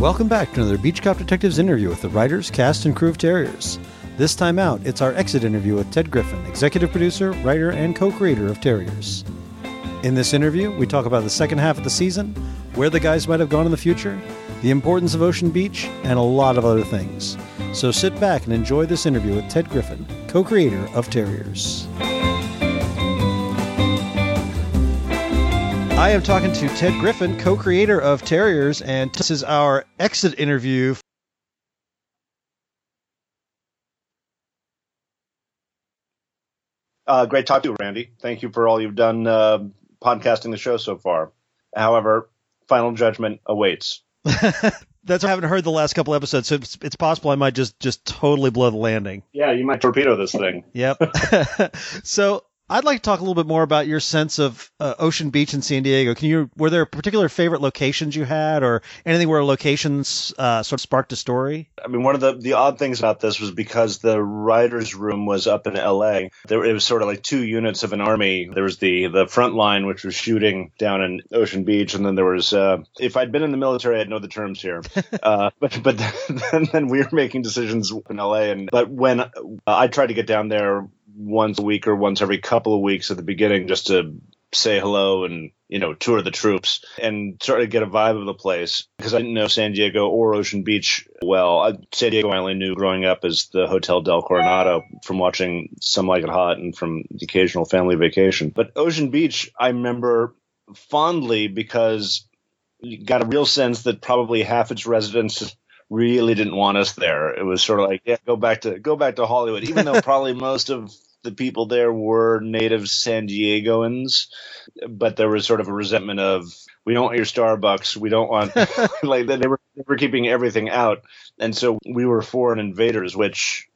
Welcome back to another Beach Cop Detectives interview with the writers, cast, and crew of Terriers. This time out, it's our exit interview with Ted Griffin, executive producer, writer, and co creator of Terriers. In this interview, we talk about the second half of the season, where the guys might have gone in the future, the importance of Ocean Beach, and a lot of other things. So sit back and enjoy this interview with Ted Griffin, co creator of Terriers. I am talking to Ted Griffin, co creator of Terriers, and this is our exit interview. Uh, great talk to you, Randy. Thank you for all you've done uh, podcasting the show so far. However, final judgment awaits. That's I haven't heard the last couple episodes, so it's, it's possible I might just just totally blow the landing. Yeah, you might torpedo this thing. Yep. so I'd like to talk a little bit more about your sense of uh, Ocean Beach in San Diego. Can you were there particular favorite locations you had, or anything where locations uh, sort of sparked a story? I mean, one of the, the odd things about this was because the writers' room was up in L.A. There it was sort of like two units of an army. There was the the front line, which was shooting down in Ocean Beach, and then there was uh, if I'd been in the military, I'd know the terms here. uh, but but then, then we were making decisions in L.A. And but when I tried to get down there once a week or once every couple of weeks at the beginning just to say hello and you know tour the troops and sort of get a vibe of the place because I didn't know San Diego or Ocean Beach well. I, San Diego I only knew growing up as the Hotel Del Coronado from watching Some Like It Hot and from the occasional family vacation. But Ocean Beach I remember fondly because you got a real sense that probably half its residents really didn't want us there. It was sort of like, yeah, go back to go back to Hollywood, even though probably most of the people there were native San Diegoans, but there was sort of a resentment of we don't want your Starbucks, we don't want like they were they were keeping everything out, and so we were foreign invaders, which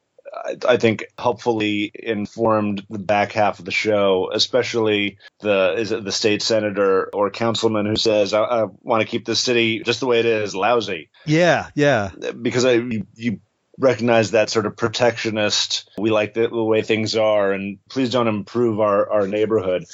I think helpfully informed the back half of the show, especially the is it the state senator or councilman who says, "I, I want to keep the city just the way it is, lousy." Yeah, yeah. Because I, you, you recognize that sort of protectionist. We like the, the way things are, and please don't improve our our neighborhood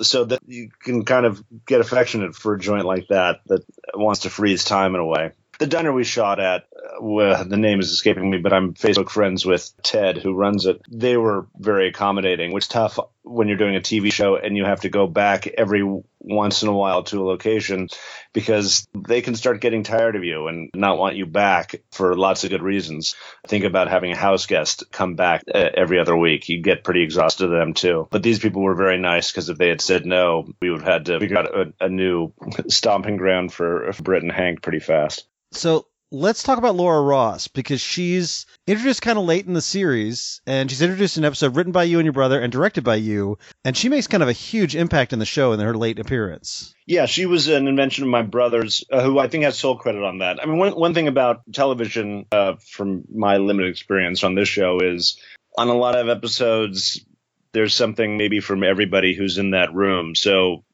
so that you can kind of get affectionate for a joint like that that wants to freeze time in a way the diner we shot at, uh, the name is escaping me, but I'm Facebook friends with Ted, who runs it. They were very accommodating, which is tough when you're doing a TV show and you have to go back every once in a while to a location because they can start getting tired of you and not want you back for lots of good reasons. Think about having a house guest come back uh, every other week. You get pretty exhausted of them too. But these people were very nice because if they had said no, we would have had to figure out a, a new stomping ground for, Britt and Hank pretty fast. So let's talk about Laura Ross because she's introduced kind of late in the series and she's introduced in an episode written by you and your brother and directed by you and she makes kind of a huge impact in the show in her late appearance. Yeah she was an invention of my brother's uh, who i think has sole credit on that. I mean one, one thing about television uh, from my limited experience on this show is on a lot of episodes there's something maybe from everybody who's in that room. So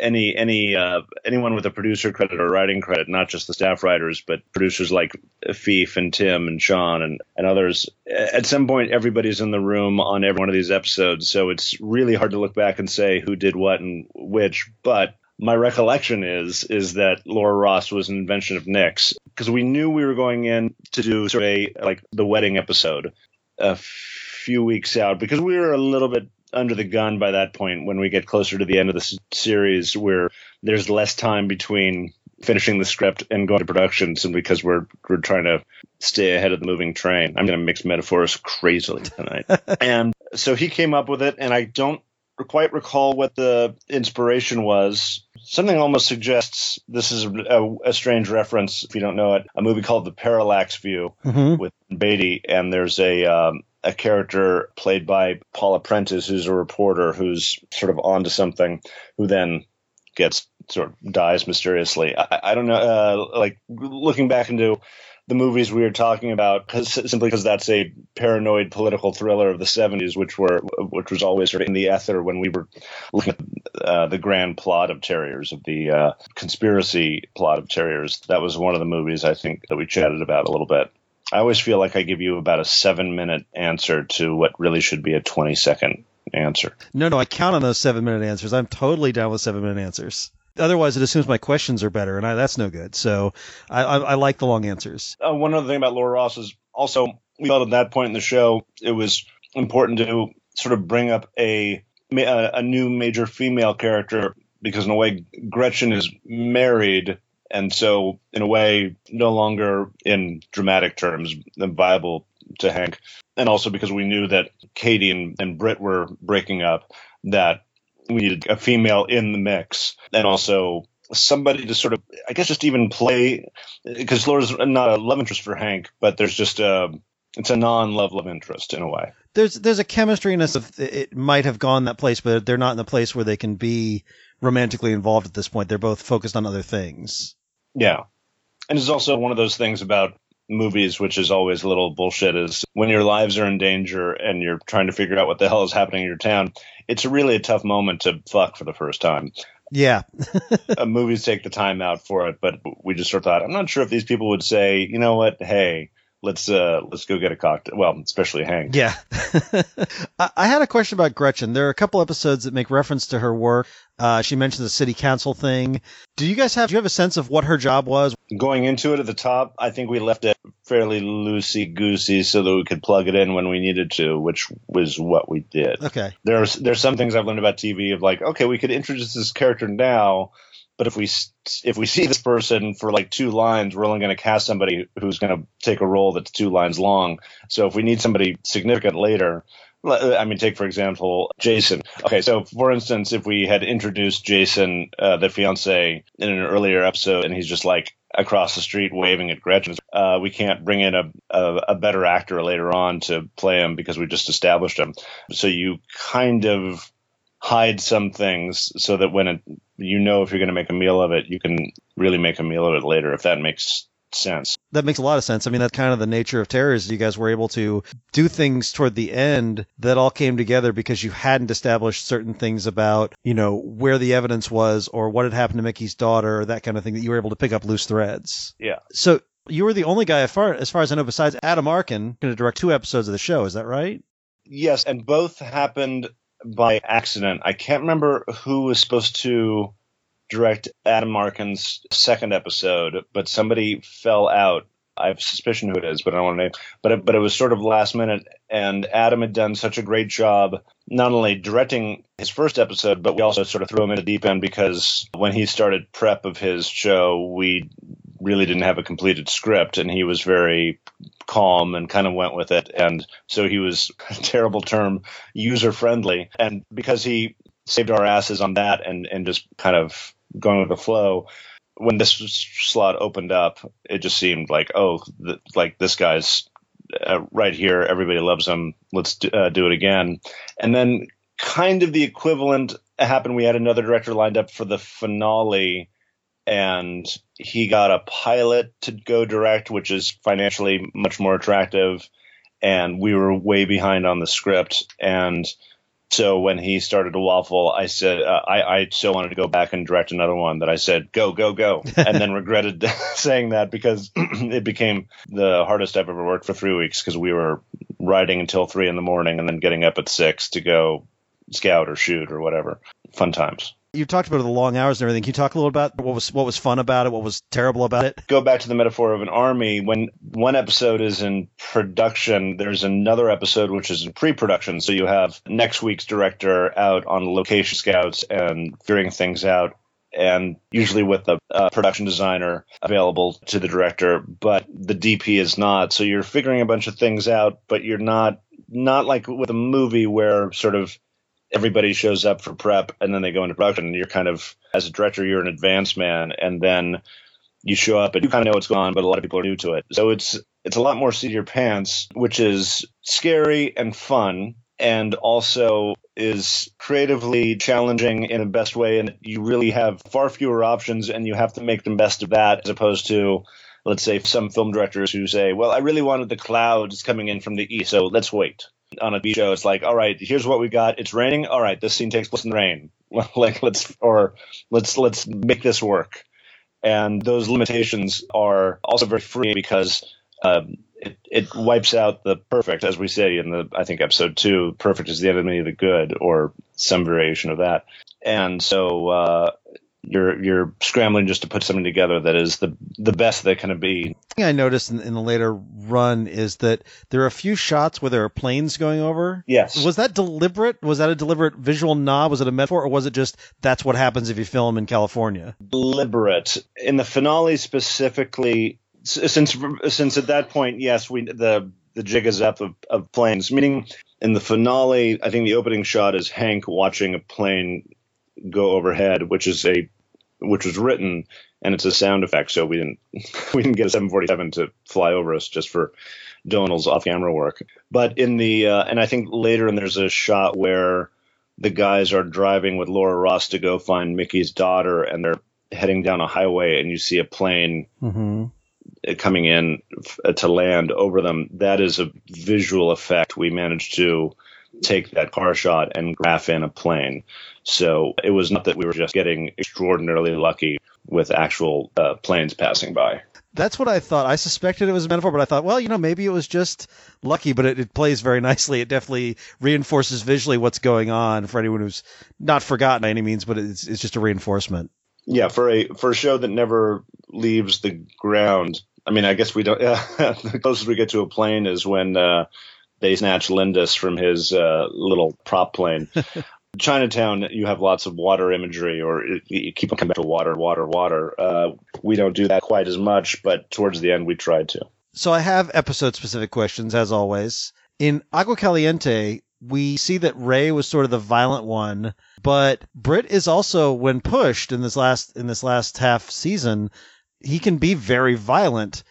any any uh, anyone with a producer credit or writing credit, not just the staff writers, but producers like Fief and Tim and Sean and, and others. At some point, everybody's in the room on every one of these episodes. So it's really hard to look back and say who did what and which. But my recollection is is that Laura Ross was an invention of Nick's because we knew we were going in to do sort of a like the wedding episode few weeks out because we were a little bit under the gun by that point when we get closer to the end of the series where there's less time between finishing the script and going to production simply because we're we're trying to stay ahead of the moving train. I'm going to mix metaphors crazily tonight. and so he came up with it and I don't quite recall what the inspiration was. Something almost suggests this is a, a, strange reference if you don't know it. A movie called The Parallax View mm-hmm. with Beatty, and there's a um, a character played by Paula Prentiss, who's a reporter who's sort of onto something, who then gets sort of dies mysteriously. I, I don't know, uh, like looking back into the movies we were talking about, cause, simply because that's a paranoid political thriller of the 70s, which were which was always sort of in the ether when we were looking at uh, the grand plot of Terriers, of the uh, conspiracy plot of Terriers. That was one of the movies I think that we chatted about a little bit. I always feel like I give you about a seven minute answer to what really should be a 20 second answer. No, no, I count on those seven minute answers. I'm totally down with seven minute answers. Otherwise, it assumes my questions are better, and I, that's no good. So I, I, I like the long answers. Uh, one other thing about Laura Ross is also we felt at that point in the show it was important to sort of bring up a a new major female character because in a way Gretchen is married and so in a way no longer in dramatic terms viable to Hank and also because we knew that Katie and, and Britt were breaking up that we needed a female in the mix and also somebody to sort of I guess just even play because Laura's not a love interest for Hank but there's just a it's a non-love love interest in a way. There's there's a chemistry in us of it might have gone that place, but they're not in the place where they can be romantically involved at this point. They're both focused on other things. Yeah, and it's also one of those things about movies, which is always a little bullshit, is when your lives are in danger and you're trying to figure out what the hell is happening in your town. It's really a tough moment to fuck for the first time. Yeah. uh, movies take the time out for it, but we just sort of thought, I'm not sure if these people would say, you know what, hey, let's uh let's go get a cocktail. Well, especially Hank. Yeah. I had a question about Gretchen. There are a couple episodes that make reference to her work. Uh, she mentioned the city council thing. Do you guys have do you have a sense of what her job was? Going into it at the top, I think we left it fairly loosey goosey so that we could plug it in when we needed to, which was what we did. Okay. There's there's some things I've learned about TV of like, okay, we could introduce this character now but if we if we see this person for like two lines, we're only going to cast somebody who's going to take a role that's two lines long. So if we need somebody significant later, I mean, take for example Jason. Okay, so for instance, if we had introduced Jason, uh, the fiance, in an earlier episode, and he's just like across the street waving at Gretchen, uh, we can't bring in a, a, a better actor later on to play him because we just established him. So you kind of hide some things so that when it, you know if you're going to make a meal of it, you can really make a meal of it later, if that makes sense. That makes a lot of sense. I mean, that's kind of the nature of Terriers. You guys were able to do things toward the end that all came together because you hadn't established certain things about, you know, where the evidence was or what had happened to Mickey's daughter or that kind of thing that you were able to pick up loose threads. Yeah. So you were the only guy, as far as, far as I know, besides Adam Arkin, going to direct two episodes of the show. Is that right? Yes, and both happened by accident. I can't remember who was supposed to direct Adam Arkin's second episode, but somebody fell out. I have suspicion who it is, but I don't want to name. But it, but it was sort of last minute, and Adam had done such a great job, not only directing his first episode, but we also sort of threw him in the deep end because when he started prep of his show, we really didn't have a completed script, and he was very calm and kind of went with it. And so he was a terrible term, user friendly. And because he saved our asses on that and, and just kind of going with the flow, when this slot opened up, it just seemed like, oh, th- like this guy's uh, right here. Everybody loves him. Let's do, uh, do it again. And then kind of the equivalent happened. We had another director lined up for the finale and he got a pilot to go direct, which is financially much more attractive. And we were way behind on the script. And so when he started to waffle, I said, uh, I, I so wanted to go back and direct another one that I said, go, go, go. and then regretted saying that because it became the hardest I've ever worked for three weeks because we were riding until three in the morning and then getting up at six to go scout or shoot or whatever. Fun times. You talked about the long hours and everything. Can you talk a little about what was what was fun about it? What was terrible about it? Go back to the metaphor of an army. When one episode is in production, there's another episode which is in pre-production. So you have next week's director out on location scouts and figuring things out and usually with a, production designer available to the director, but the DP is not. So you're figuring a bunch of things out, but you're not not like with a movie where sort of everybody shows up for prep and then they go into production and you're kind of as a director you're an advanced man and then you show up and you kind of know what's going on but a lot of people are new to it. So it's it's a lot more seat your pants which is scary and fun and also is creatively challenging in a best way and you really have far fewer options and you have to make the best of that as opposed to let's say some film directors who say well i really wanted the clouds coming in from the east so let's wait on a beach show, it's like, all right, here's what we got. It's raining. All right, this scene takes place in the rain. like let's or let's let's make this work. And those limitations are also very free because um, it, it wipes out the perfect, as we say in the I think episode two. Perfect is the enemy of the good, or some variation of that. And so uh, you're you're scrambling just to put something together that is the the best that can be. thing I noticed in, in the later run is that there are a few shots where there are planes going over. Yes. Was that deliberate? Was that a deliberate visual nod? Was it a metaphor, or was it just that's what happens if you film in California? deliberate in the finale specifically since since at that point yes we the the jig is up of, of planes meaning in the finale i think the opening shot is hank watching a plane go overhead which is a which was written and it's a sound effect so we didn't we didn't get a 747 to fly over us just for Donal's off camera work but in the uh, and i think later and there's a shot where the guys are driving with Laura Ross to go find Mickey's daughter, and they're heading down a highway, and you see a plane Mm-hmm. coming in f- to land over them. That is a visual effect. We managed to take that car shot and graph in a plane. So it was not that we were just getting extraordinarily lucky with actual uh, planes passing by. That's what I thought. I suspected it was a metaphor, but I thought, well, you know, maybe it was just lucky, but it, it plays very nicely. It definitely reinforces visually what's going on for anyone who's not forgotten by any means, but it's, it's just a reinforcement. Yeah, for a for a show that never leaves the ground. I mean, I guess we don't. Yeah, the closest we get to a plane is when uh, they snatch Lindus from his uh, little prop plane. Chinatown, you have lots of water imagery, or you- you keep on coming back to water, water, water. Uh, we don't do that quite as much, but towards the end, we tried to. So I have episode specific questions as always. In Agua Caliente, we see that Ray was sort of the violent one, but Britt is also when pushed in this last in this last half season, he can be very violent.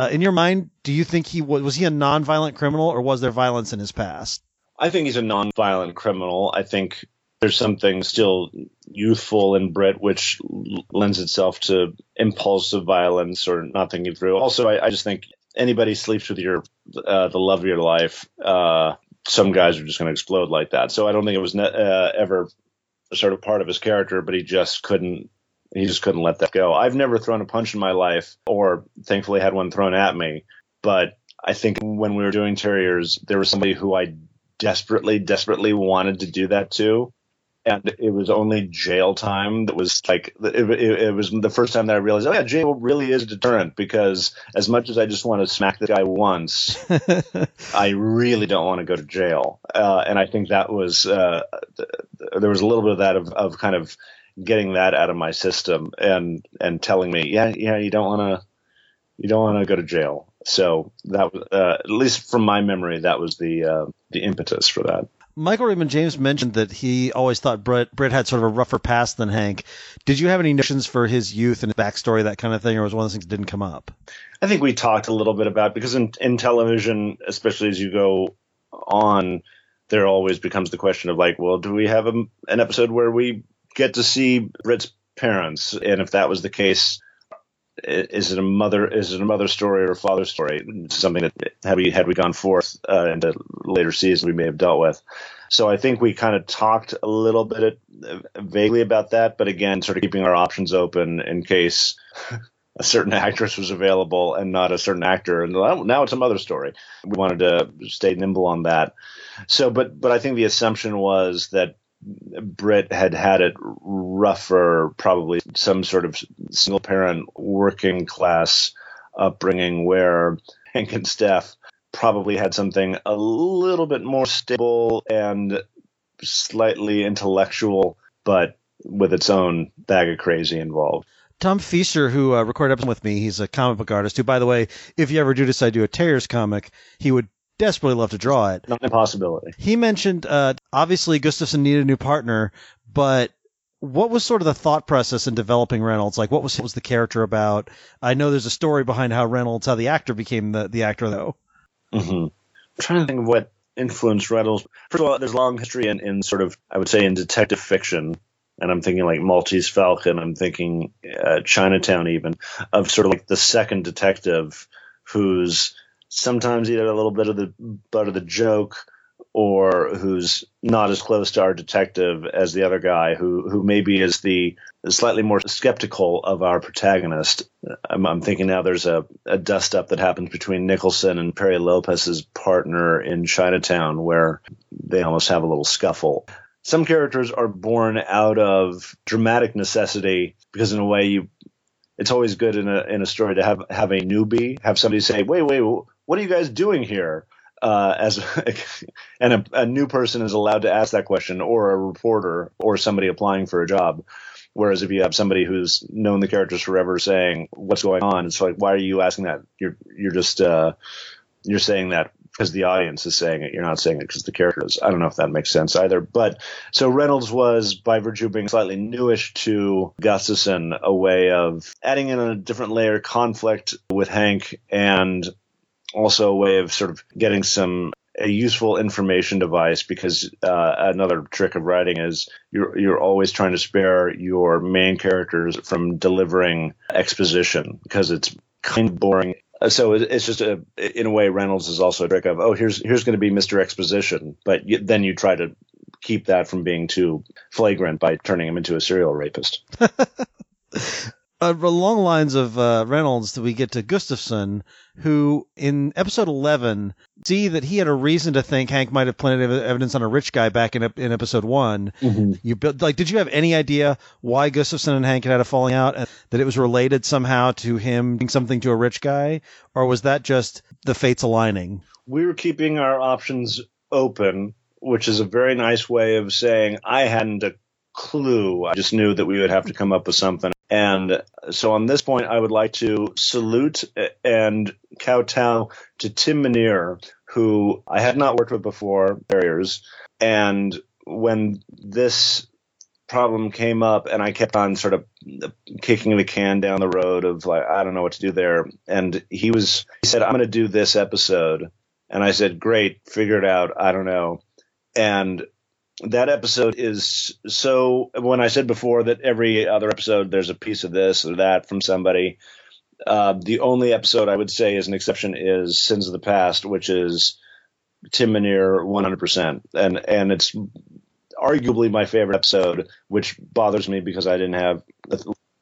Uh, in your mind, do you think he was was he a non-violent criminal or was there violence in his past? I think he's a non-violent criminal. I think there's something still youthful in Britt, which lends itself to impulsive violence or not thinking through. Also, I, I just think anybody sleeps with your uh, the love of your life. Uh, some guys are just going to explode like that. So I don't think it was ne- uh, ever sort of part of his character, but he just couldn't. He just couldn't let that go. I've never thrown a punch in my life, or thankfully had one thrown at me. But I think when we were doing Terriers, there was somebody who I desperately, desperately wanted to do that to. And it was only jail time that was like, it, it, it was the first time that I realized, oh yeah, jail really is a deterrent because as much as I just want to smack the guy once, I really don't want to go to jail. Uh, and I think that was, uh, th- there was a little bit of that of, of kind of getting that out of my system and, and telling me, yeah, yeah, you don't want to, you don't want to go to jail. So that was, uh, at least from my memory, that was the, uh, the impetus for that. Michael Raymond James mentioned that he always thought Brett Brett had sort of a rougher past than Hank. Did you have any notions for his youth and his backstory, that kind of thing, or was one of those things that didn't come up? I think we talked a little bit about because in, in television, especially as you go on, there always becomes the question of like, well, do we have a, an episode where we get to see Britt's parents? And if that was the case, is it a mother? Is it a mother story or a father story? Something that had we had we gone forth uh, into later seasons, we may have dealt with. So I think we kind of talked a little bit uh, vaguely about that, but again, sort of keeping our options open in case a certain actress was available and not a certain actor. And now it's a mother story. We wanted to stay nimble on that. So, but but I think the assumption was that Britt had had it rougher, probably some sort of single parent working class upbringing where Hank and Steph probably had something a little bit more stable and slightly intellectual, but with its own bag of crazy involved. Tom Feaster, who uh, recorded episode with me, he's a comic book artist. Who, by the way, if you ever do decide to do a Terriers comic, he would desperately love to draw it. Not an impossibility. He mentioned uh, obviously Gustafson needed a new partner, but what was sort of the thought process in developing Reynolds? Like, what was what was the character about? I know there's a story behind how Reynolds, how the actor became the the actor, though. Mm-hmm. I'm trying to think of what influenced Reynolds. First of all, there's a long history in, in sort of, I would say, in detective fiction. And I'm thinking like Maltese Falcon. I'm thinking uh, Chinatown, even of sort of like the second detective who's sometimes either a little bit of the butt of the joke or who's not as close to our detective as the other guy who who maybe is the slightly more skeptical of our protagonist. I'm, I'm thinking now there's a, a dust up that happens between Nicholson and Perry Lopez's partner in Chinatown where they almost have a little scuffle. some characters are born out of dramatic necessity because in a way you it's always good in a in a story to have have a newbie have somebody say wait wait what are you guys doing here uh, as and a, a, new person is allowed to ask that question or a reporter or somebody applying for a job whereas if you have somebody who's known the characters forever saying what's going on it's like why are you asking that you're you're just uh, you're saying that because the audience is saying it. You're not saying it because the characters. I don't know if that makes sense either. But so Reynolds was, by virtue of being slightly newish to Gustafson, a way of adding in a different layer of conflict with Hank and also a way of sort of getting some a useful information device because uh, another trick of writing is you're you're always trying to spare your main characters from delivering exposition because it's kind of boring uh, so it's just a, in a way, Reynolds is also a trick of, oh, here's here's going to be Mr. Exposition, but you, then you try to keep that from being too flagrant by turning him into a serial rapist. uh, along lines of uh, Reynolds, that we get to Gustafson, who in episode 11 see that he had a reason to think Hank might have planted evidence on a rich guy back in in episode one. Mm-hmm. You built like, did you have any idea why Gustafson and Hank had had a falling out, and that it was related somehow to him doing something to a rich guy, or was that just the fates aligning? We were keeping our options open, which is a very nice way of saying I hadn't a clue. I just knew that we would have to come up with something. And so on this point, I would like to salute and kowtow to Tim Minear, who I had not worked with before, Terriers. And when this problem came up and I kept on sort of kicking the can down the road of like, I don't know what to do there. And he was, he said, I'm going to do this episode. And I said, great, figure it out. I don't know. And that episode is so when I said before that every other episode there's a piece of this or that from somebody. Uh, the only episode I would say is an exception is Sins of the Past, which is Tim Minear 100%. And, and it's arguably my favorite episode, which bothers me because I didn't have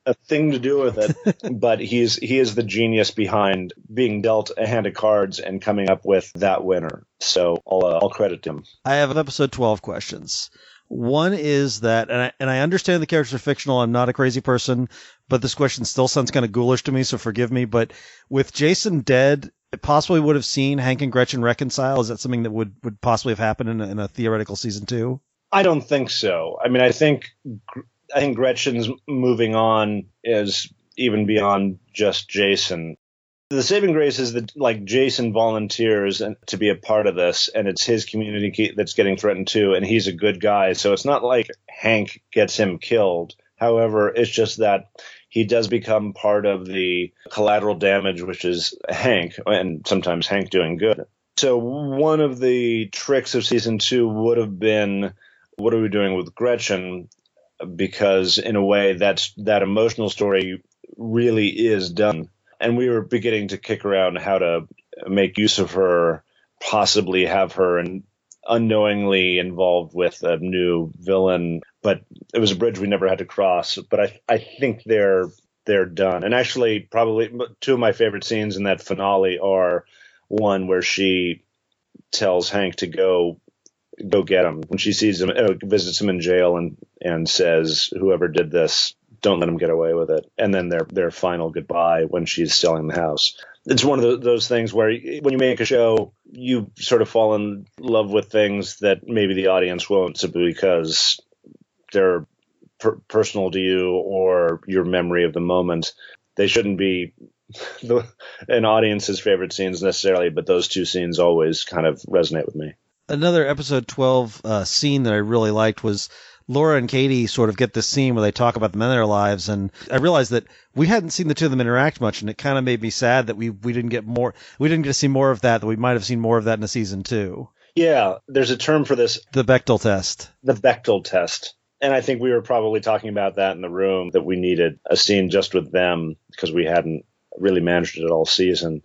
a thing to do with it, but he's he is the genius behind being dealt a hand of cards and coming up with that winner. So I'll uh, I'll credit him. I have episode twelve questions. One is that, and I, and I understand the characters are fictional. I'm not a crazy person, but this question still sounds kind of ghoulish to me, so forgive me. But with Jason dead, it possibly would have seen Hank and Gretchen reconcile. Is that something that would, would possibly have happened in a, in a theoretical season two? I don't think so. I mean, I think I think Gretchen's moving on is even beyond just Jason. The saving grace is that like Jason volunteers to be a part of this, and it's his community that's getting threatened too, and he's a good guy. So it's not like Hank gets him killed. However, it's just that he does become part of the collateral damage, which is Hank, and sometimes Hank doing good. So one of the tricks of season two would have been what are we doing with Gretchen? Because in a way that's that emotional story really is done. And we were beginning to kick around how to make use of her, possibly have her and unknowingly involved with a new villain, but it was a bridge we never had to cross. But I I think they're they're done. And actually, probably two of my favorite scenes in that finale are one where she tells Hank to go go get him when she sees him, uh, visits him in jail, and and says, "Whoever did this, don't let him get away with it." And then their their final goodbye when she's selling the house. It's one of those things where when you make a show, you sort of fall in love with things that maybe the audience won't, because they're per- personal to you or your memory of the moment. They shouldn't be the, an audience's favorite scenes necessarily, but those two scenes always kind of resonate with me another episode 12 uh, scene that I really liked was Laura and Katie sort of get this scene where they talk about the men of their lives, and I realized that we hadn't seen the two of them interact much, and it kind of made me sad that we we didn't get more, we didn't get to see more of that. That we might have seen more of that in the season two. Yeah, there's a term for this: the Bechdel test. The Bechdel test, and I think we were probably talking about that in the room that we needed a scene just with them because we hadn't really managed it all season.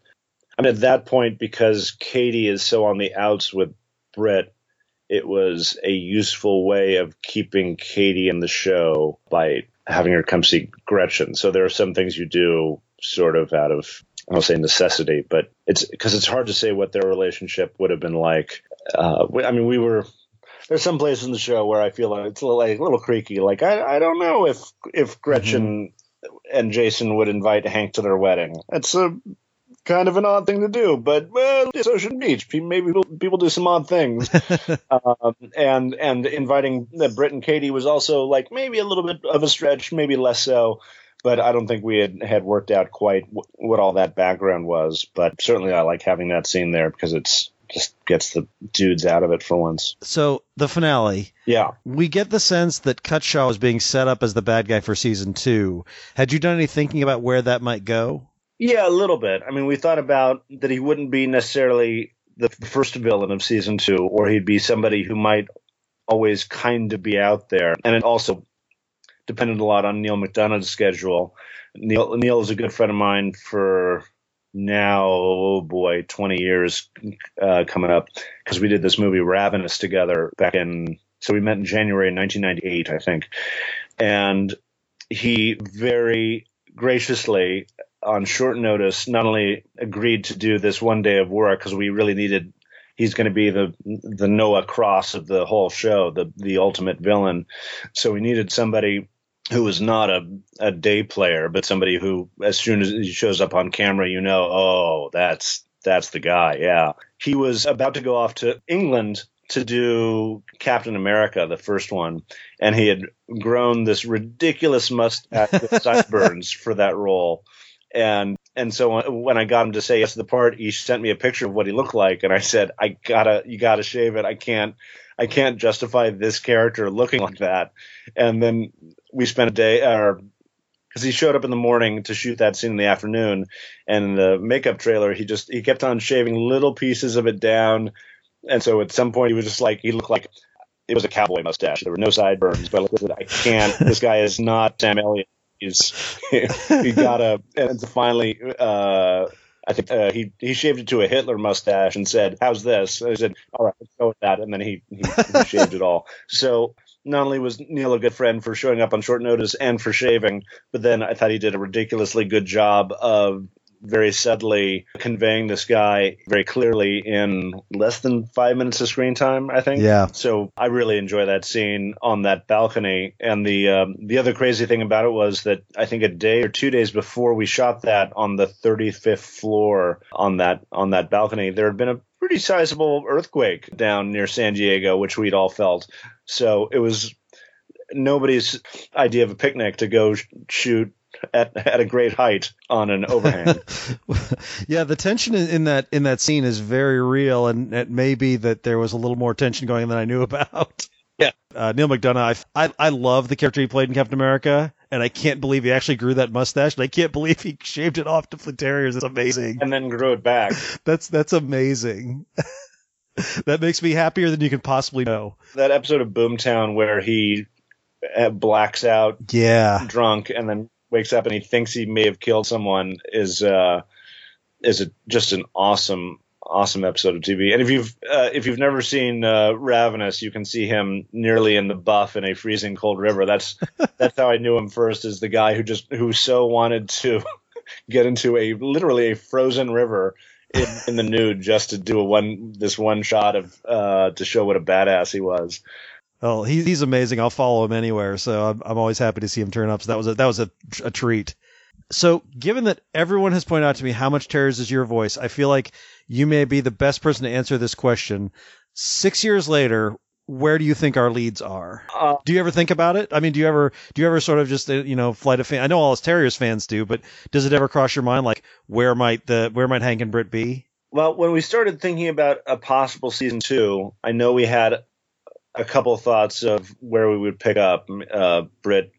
I mean, at that point, because Katie is so on the outs with Britt, it was a useful way of keeping Katie in the show by having her come see Gretchen. So there are some things you do sort of out of I'll say necessity, but it's because it's hard to say what their relationship would have been like. Uh, I mean, we were there's some places in the show where I feel like it's a little, like, a little creaky. Like I, I don't know if if Gretchen mm-hmm. and Jason would invite Hank to their wedding. It's a kind of an odd thing to do, but well, it's Ocean Beach. Maybe people, people do some odd things. um, and and inviting Britt and Katie was also like maybe a little bit of a stretch, maybe less so. But I don't think we had, had worked out quite w- what all that background was. But certainly, I like having that scene there because it's just gets the dudes out of it for once. So the finale. Yeah. We get the sense that Cutshaw is being set up as the bad guy for season two. Had you done any thinking about where that might go? Yeah, a little bit. I mean, we thought about that he wouldn't be necessarily the first villain of season two, or he'd be somebody who might always kind of be out there. And it also depended a lot on Neal McDonough's schedule. Neil, Neal is a good friend of mine for now, oh boy, 20 years uh, coming up because we did this movie Ravenous together back in. So we met in January 1998, I think, and he very graciously on short notice not only agreed to do this one day of work because we really needed he's going to be the the Noah Cross of the whole show, the the ultimate villain. So we needed somebody who was not a, a day player, but somebody who, as soon as he shows up on camera, you know, oh, that's that's the guy. Yeah, he was about to go off to England to do Captain America, the first one, and he had grown this ridiculous mustache with sideburns for that role and and so when I got him to say yes to the part, he sent me a picture of what he looked like, and I said, "I gotta, you gotta shave it. I can't, I can't justify this character looking like that." And then we spent a day, or because he showed up in the morning to shoot that scene in the afternoon, and the makeup trailer, he just he kept on shaving little pieces of it down, and so at some point he was just like he looked like it was a cowboy mustache. There were no sideburns, but I, I can't. This guy is not Sam Elliott he's he got a and finally uh, I think uh, he he shaved it to a Hitler mustache and said, "How's this?" And I said, "All right, let's go with that." And then he, he, he shaved it all. So not only was Neal a good friend for showing up on short notice and for shaving, but then I thought he did a ridiculously good job of very subtly conveying this guy very clearly in less than five minutes of screen time, I think. Yeah. So I really enjoy that scene on that balcony. And the um, the other crazy thing about it was that I think a day or two days before we shot that on the 35th floor on that on that balcony, there had been a pretty sizable earthquake down near San Diego, which we'd all felt. So it was nobody's idea of a picnic to go sh- shoot at, at a great height on an overhang. yeah, the tension in that in that scene is very real, and it may be that there was a little more tension going than I knew about. Yeah, uh, Neal McDonough, I, I I love the character he played in Captain America, and I can't believe he actually grew that mustache, and I can't believe he shaved it off to flint terriers. It's amazing. And then grew it back. that's that's amazing. that makes me happier than you can possibly know. That episode of Boomtown where he uh, blacks out, yeah, drunk, and then wakes up and he thinks he may have killed someone is uh, is a, just an awesome awesome episode of TV. And if you've uh, if you've never seen uh, Ravenous, you can see him nearly in the buff in a freezing cold river. That's that's how I knew him first as the guy who just who so wanted to get into a literally a frozen river in, in the nude just to do a one this one shot of uh, to show what a badass he was. Well, he, he's amazing. I'll follow him anywhere, so I'm, I'm always happy to see him turn up. So that was a, that was a, a treat. So, given that everyone has pointed out to me how much Terriers is your voice, I feel like you may be the best person to answer this question. Six years later, where do you think our leads are? Uh, do you ever think about it? I mean, do you ever do you ever sort of just uh, you know flight of fan? I know all us Terriers fans do, but does it ever cross your mind like where might the where might Hank and Britt be? Well, when we started thinking about a possible season two, I know we had a couple thoughts of where we would pick up uh, Britt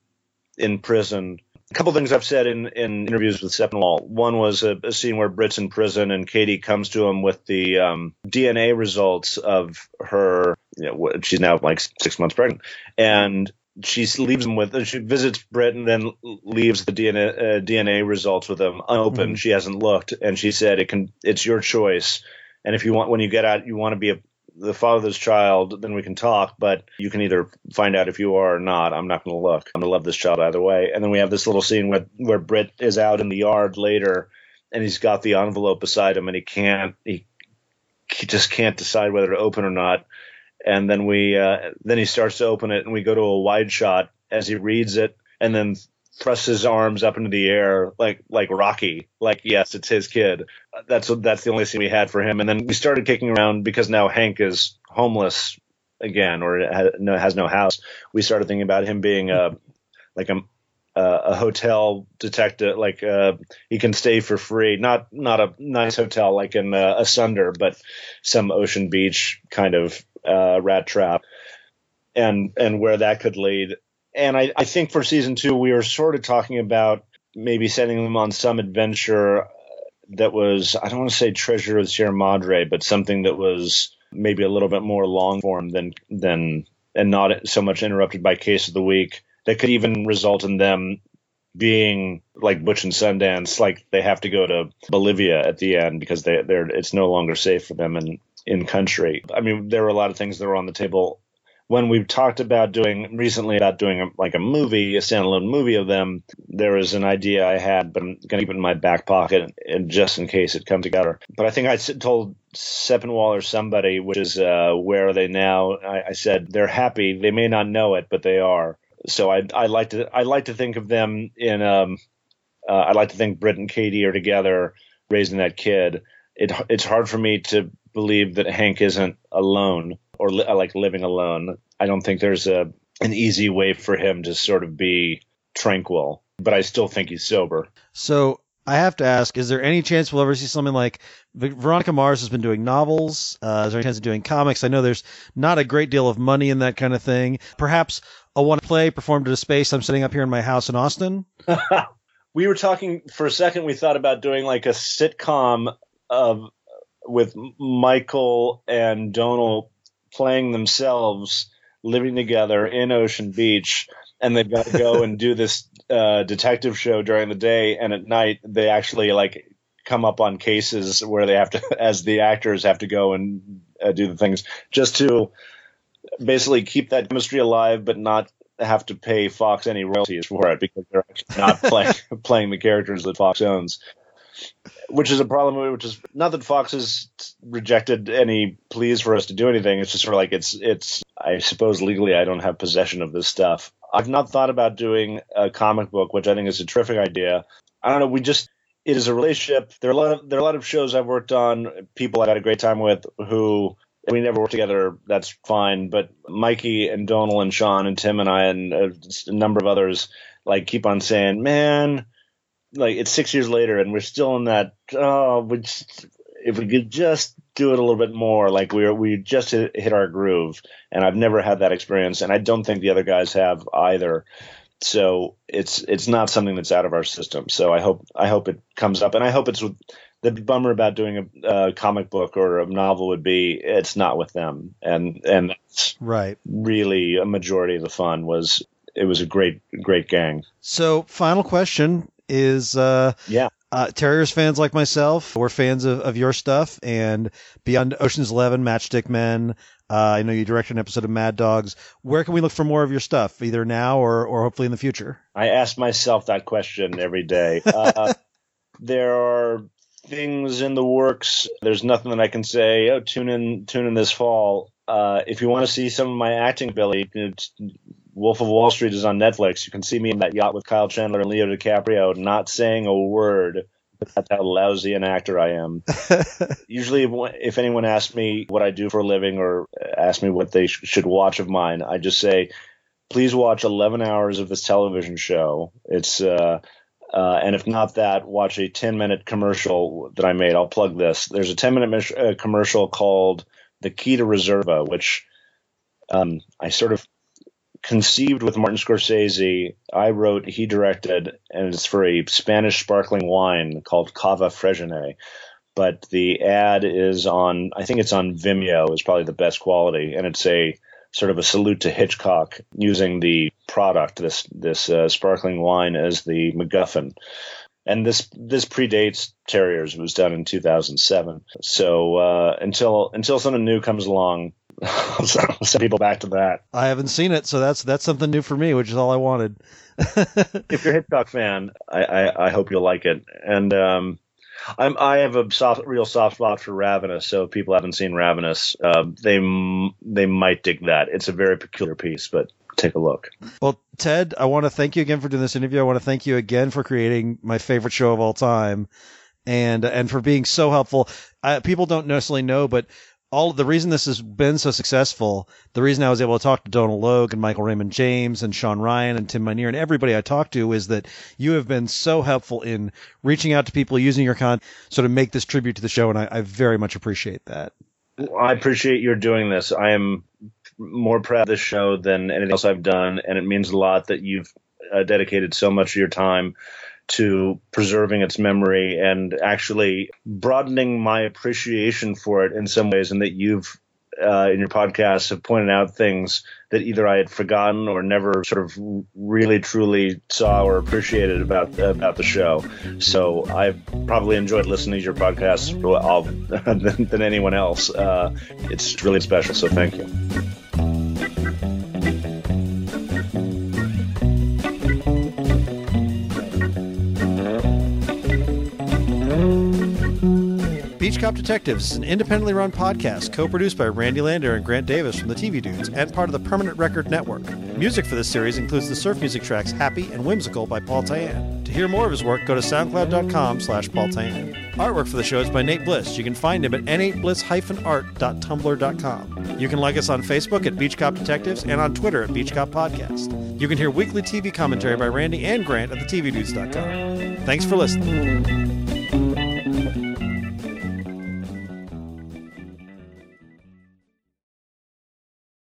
in prison. A couple things I've said in, in interviews with Sepinwall. One was a, a, scene where Britt's in prison and Katie comes to him with the um, DNA results of her. You know, she's now like six months pregnant, and she leaves him with. She visits Britt and then leaves the DNA uh, DNA results with him unopened. Mm-hmm. She hasn't looked, and she said it can. It's your choice. And if you want, when you get out, you want to be a the father's child, then we can talk. But you can either find out if you are or not. I'm not going to look. I'm going to love this child either way. And then we have this little scene where where Britt is out in the yard later, and he's got the envelope beside him, and he can't. He he just can't decide whether to open or not. and then we uh, then he starts to open it, and we go to a wide shot as he reads it, and then thrusts his arms up into the air like like Rocky, like yes, it's his kid. That's that's the only scene we had for him, and then we started kicking around because now Hank is homeless again or has no house. We started thinking about him being a like a a hotel detective, like uh, he can stay for free. Not not a nice hotel like in uh, Asunder, but some Ocean Beach kind of uh, rat trap, and and where that could lead. And I, I think for season two, we were sort of talking about maybe sending them on some adventure that was I don't want to say Treasure of Sierra Madre, but something that was maybe a little bit more long form than than and not so much interrupted by Case of the Week that could even result in them being like Butch and Sundance, like they have to go to Bolivia at the end because they they're it's no longer safe for them in in country. I mean, there were a lot of things that were on the table when we've talked about doing recently about doing a, like a movie, a standalone movie of them. There was an idea I had, but I'm gonna keep it in my back pocket and just in case it comes together. But I think I told Sepinwall or somebody, which is uh, where are they now? I, I said they're happy. They may not know it, but they are so I I like to I like to think of them in um uh, I like to think Britt and Katie are together raising that kid. It it's hard for me to believe that Hank isn't alone or li- like living alone. I don't think there's a an easy way for him to sort of be tranquil, but I still think he's sober. So I have to ask: Is there any chance we'll ever see something like Veronica Mars has been doing novels? Uh, is there any chance of doing comics? I know there's not a great deal of money in that kind of thing. Perhaps a one play performed at a space I'm sitting up here in my house in Austin. we were talking for a second. We thought about doing like a sitcom of with Michael and Donal playing themselves, living together in Ocean Beach, and they've got to go and do this uh, detective show during the day, and at night they actually like come up on cases where they have to, as the actors have to go and uh, do the things just to basically keep that chemistry alive, but not have to pay Fox any royalties for it because they're actually not playing playing the characters that Fox owns. Which is a problem. Which is not that Fox has rejected any pleas for us to do anything. It's just sort of like it's it's. I suppose legally I don't have possession of this stuff. I've not thought about doing a comic book, which I think is a terrific idea. I don't know. We just it is a relationship. There are a lot of there are a lot of shows I've worked on, people I've had a great time with who we never work together. That's fine. But Mikey and Donal and Sean and Tim and I and a number of others like keep on saying, man, like it's six years later and we're still in that. Oh, just, if we could just do it a little bit more, like we we just hit, hit our groove. And I've never had that experience, and I don't think the other guys have either. So it's it's not something that's out of our system. So I hope I hope it comes up, and I hope it's with the bummer about doing a, a, comic book or a novel would be it's not with them, and and that's right. Really, a majority of the fun was it was a great great gang. So, final question is, uh, yeah. Uh, Terriers fans like myself, we're fans of, of your stuff and beyond Ocean's Eleven, Matchstick Men. Uh, I know you directed an episode of Mad Dogs. Where can we look for more of your stuff, either now or, or hopefully in the future? I ask myself that question every day. Uh, there are things in the works. There's nothing that I can say. Oh, tune in, tune in this fall. Uh, if you want to see some of my acting ability, Wolf of Wall Street is on Netflix. You can see me in that yacht with Kyle Chandler and Leo DiCaprio, not saying a word. That's how lousy an actor I am. Usually, if anyone asks me what I do for a living or ask me what they sh- should watch of mine, I just say, please watch 11 hours of this television show. It's uh, uh, and if not that, watch a 10 minute commercial that I made. I'll plug this. There's a 10 minute uh, commercial called The Key to Reserva, which um, I sort of conceived with Martin Scorsese. I wrote, he directed, and it's for a Spanish sparkling wine called Cava Freixenet. But the ad is on, I think it's on Vimeo, is probably the best quality. And it's a sort of a salute to Hitchcock using the product, this this uh, sparkling wine, as the MacGuffin. And this this predates Terriers. It was done in 2007. So uh, until until something new comes along, I'll send people back to that. I haven't seen it, so that's that's something new for me, which is all I wanted. if you're a Hitchcock fan, I, I, I, hope you'll like it. And um, I'm, I have a soft, real soft spot for Ravenous. So if people haven't seen Ravenous, uh, they they might dig that. It's a very peculiar piece, but take a look. Well, Ted, I want to thank you again for doing this interview. I want to thank you again for creating my favorite show of all time, and and for being so helpful. People don't necessarily know, but all the reason this has been so successful, the reason I was able to talk to Donal Logue and Michael Raymond James and Shawn Ryan and Tim Minear and everybody I talked to is that you have been so helpful in reaching out to people, using your content, sort of make this tribute to the show, and I, I very much appreciate that. I appreciate your doing this. I am more proud of this show than anything else I've done, and it means a lot that you've uh, dedicated so much of your time to preserving its memory and actually broadening my appreciation for it in some ways, and that you've uh, in your podcast have pointed out things that either I had forgotten or never sort of really truly saw or appreciated about about the show. So I've probably enjoyed listening to your podcast than, than anyone else. Uh, it's really special. So thank you. Cop Detectives is an independently run podcast co-produced by Randy Lander and Grant Davis from the TV Dudes and part of the Permanent Record Network. Music for this series includes the surf music tracks Happy and Whimsical by Paul Tayan. To hear more of his work, go to soundcloud.com slash Paul Tayan. Artwork for the show is by Nate Bliss. You can find him at n8bliss-art.tumblr.com. You can like us on Facebook at Beach Cop Detectives and on Twitter at Beach Cop Podcast. You can hear weekly TV commentary by Randy and Grant at thetvdudes.com. Thanks for listening.